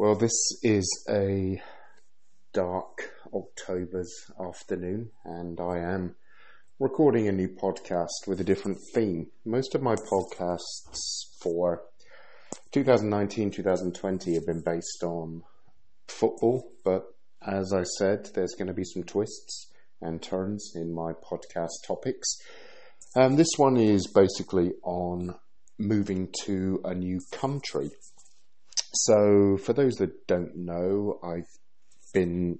Well, this is a dark October's afternoon, and I am recording a new podcast with a different theme. Most of my podcasts for 2019 2020 have been based on football, but as I said, there's going to be some twists and turns in my podcast topics. And this one is basically on moving to a new country. So, for those that don't know, I've been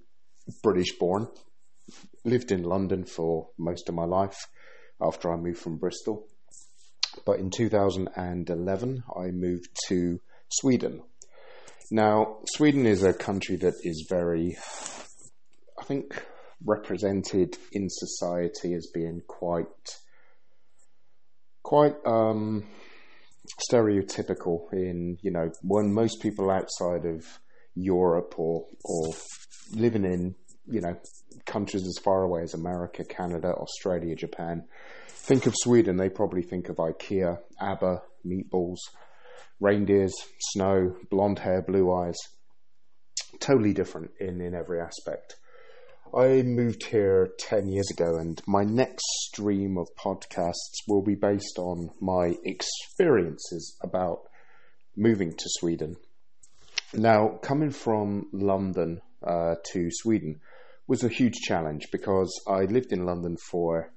British born, lived in London for most of my life after I moved from Bristol. But in 2011, I moved to Sweden. Now, Sweden is a country that is very, I think, represented in society as being quite, quite um, stereotypical in you know when most people outside of Europe or or living in you know countries as far away as America, Canada, Australia, Japan think of Sweden, they probably think of IKEA, ABBA, meatballs, reindeers, snow, blonde hair, blue eyes. Totally different in in every aspect. I moved here 10 years ago, and my next stream of podcasts will be based on my experiences about moving to Sweden. Now, coming from London uh, to Sweden was a huge challenge because I lived in London for,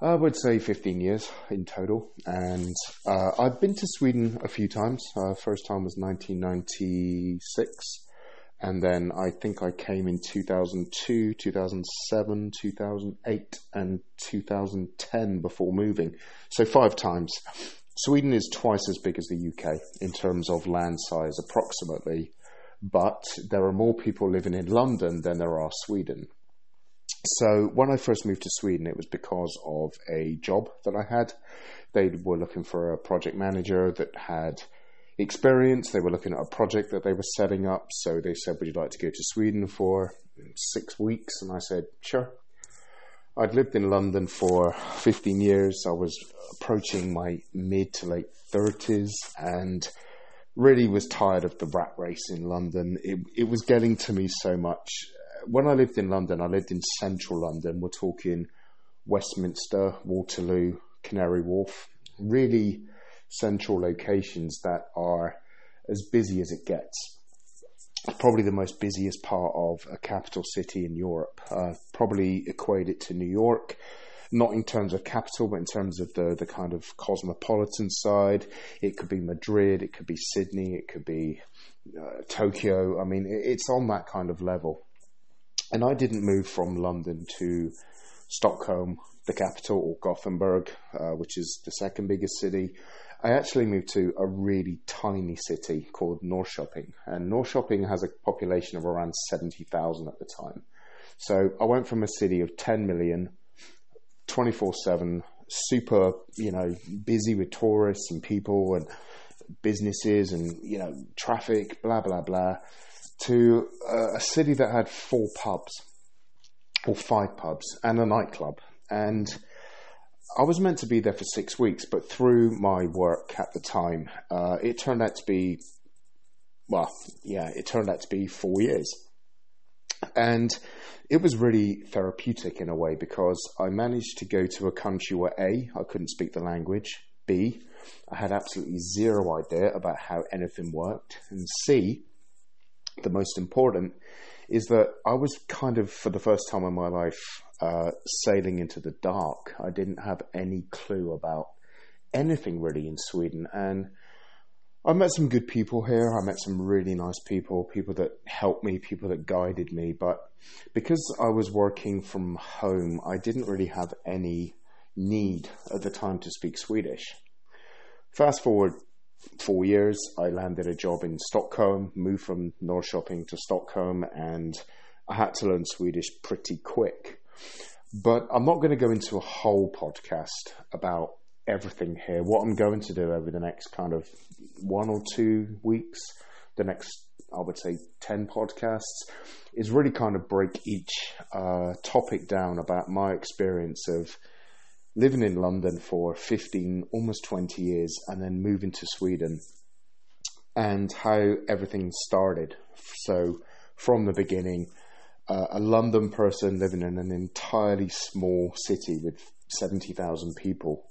I would say, 15 years in total. And uh, I've been to Sweden a few times. Uh, first time was 1996 and then I think I came in 2002, 2007, 2008, and 2010 before moving. So five times. Sweden is twice as big as the UK in terms of land size, approximately, but there are more people living in London than there are Sweden. So when I first moved to Sweden, it was because of a job that I had. They were looking for a project manager that had experience. They were looking at a project that they were setting up. So they said, Would you like to go to Sweden for six weeks? And I said, Sure. I'd lived in London for 15 years. I was approaching my mid to late 30s and really was tired of the rat race in London. It, it was getting to me so much. When I lived in London, I lived in central London. We're talking Westminster, Waterloo, Canary Wharf. Really central locations that are as busy as it gets. Probably the most busiest part of a capital city in Europe. Uh, probably equate it to New York, not in terms of capital, but in terms of the, the kind of cosmopolitan side. It could be Madrid, it could be Sydney, it could be uh, Tokyo. I mean, it, it's on that kind of level. And I didn't move from London to Stockholm, the capital, or Gothenburg, uh, which is the second biggest city. I actually moved to a really tiny city called Norrköping, and Norrköping has a population of around 70,000 at the time. So I went from a city of 10 million, 24 7, super, you know, busy with tourists and people and businesses and, you know, traffic, blah, blah, blah, to a city that had four pubs five pubs and a nightclub. And I was meant to be there for six weeks, but through my work at the time, uh, it turned out to be, well, yeah, it turned out to be four years. And it was really therapeutic in a way because I managed to go to a country where A, I couldn't speak the language, B, I had absolutely zero idea about how anything worked, and C, the most important, is that I was kind of, for the first time in my life, uh, sailing into the dark. I didn't have any clue about anything really in Sweden. And I met some good people here. I met some really nice people, people that helped me, people that guided me. But because I was working from home, I didn't really have any need at the time to speak Swedish. Fast forward four years, I landed a job in Stockholm, moved from Norrköping to Stockholm, and I had to learn Swedish pretty quick. But I'm not going to go into a whole podcast about everything here. What I'm going to do over the next kind of one or two weeks, the next, I would say, 10 podcasts, is really kind of break each uh, topic down about my experience of living in London for 15, almost 20 years, and then moving to Sweden. and how everything started. So, from the beginning, uh, a London person living in an entirely small city with 70,000 people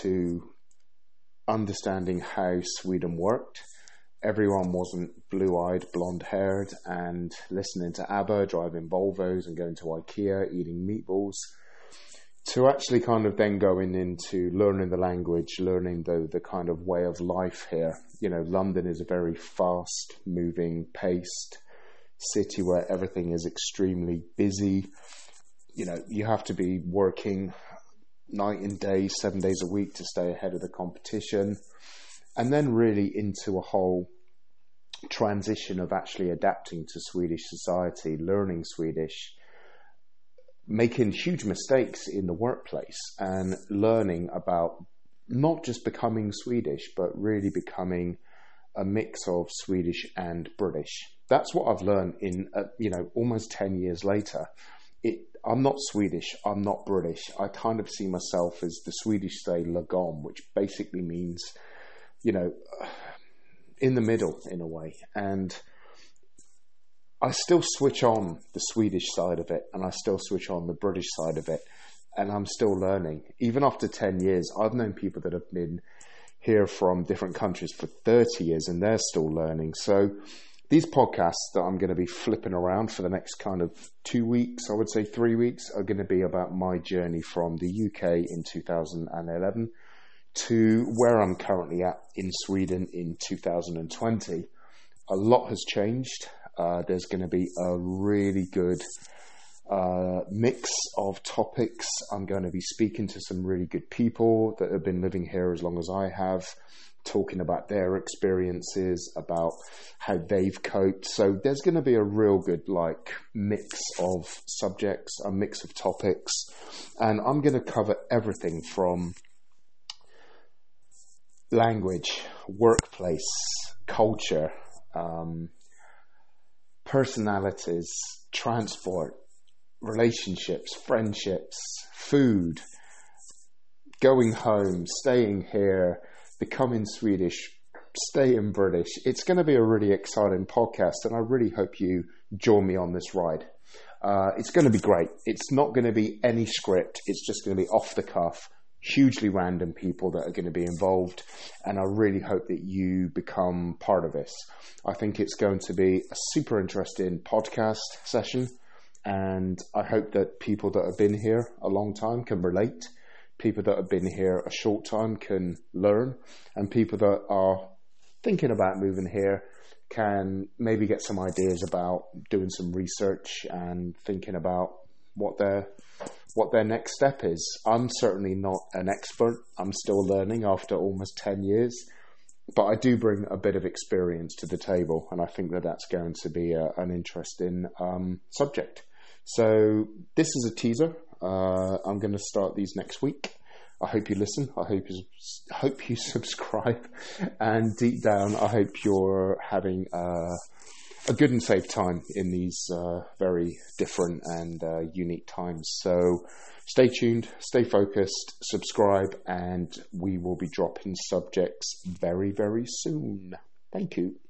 to understanding how Sweden worked. Everyone wasn't blue eyed, blonde haired, and listening to ABBA, driving Volvos, and going to IKEA, eating meatballs. To actually kind of then going into learning the language, learning the, the kind of way of life here. You know, London is a very fast moving, paced city where everything is extremely busy. You know, you have to be working night and day, seven days a week to stay ahead of the competition. And then really into a whole transition of actually adapting to Swedish society, learning Swedish, making huge mistakes in the workplace and learning about not just becoming Swedish, but really becoming a mix of Swedish and British. That's what I've learned in, uh, you know, almost 10 years later. It, I'm not Swedish, I'm not British. I kind of see myself as the Swedish say lagom, which basically means, you know, in the middle in a way. And I still switch on the Swedish side of it and I still switch on the British side of it. And I'm still learning. Even after 10 years, I've known people that have been here from different countries for 30 years and they're still learning. So these podcasts that I'm going to be flipping around for the next kind of two weeks, I would say three weeks, are going to be about my journey from the UK in 2011 to where I'm currently at in Sweden in 2020. A lot has changed. Uh, there's going to be a really good uh, mix of topics. I'm going to be speaking to some really good people that have been living here as long as I have, talking about their experiences, about how they've coped. So there's going to be a real good like mix of subjects, a mix of topics, and I'm going to cover everything from language, workplace, culture, um, personalities, transport, relationships, friendships, food, going home, staying here, becoming Swedish, staying British. It's going to be a really exciting podcast, and I really hope you join me on this ride. Uh, it's going to be great. It's not going to be any script. It's just going to be off the cuff, hugely random people that are going to be involved. And I really hope that you become part of this. I think it's going to be a super interesting podcast session. And I hope that people that have been here a long time can relate. People that have been here a short time can learn. And people that are thinking about moving here can maybe get some ideas about doing some research and thinking about what their what their next step is. I'm certainly not an expert. I'm still learning after almost 10 years, but I do bring a bit of experience to the table, and I think that that's going to be a, an interesting um, subject. So this is a teaser. Uh, I'm going to start these next week. I hope you listen. I hope you hope you subscribe, and deep down, I hope you're having a, a good and safe time in these uh, very different and uh, unique times. So stay tuned, stay focused, subscribe, and we will be dropping subjects very very soon. Thank you.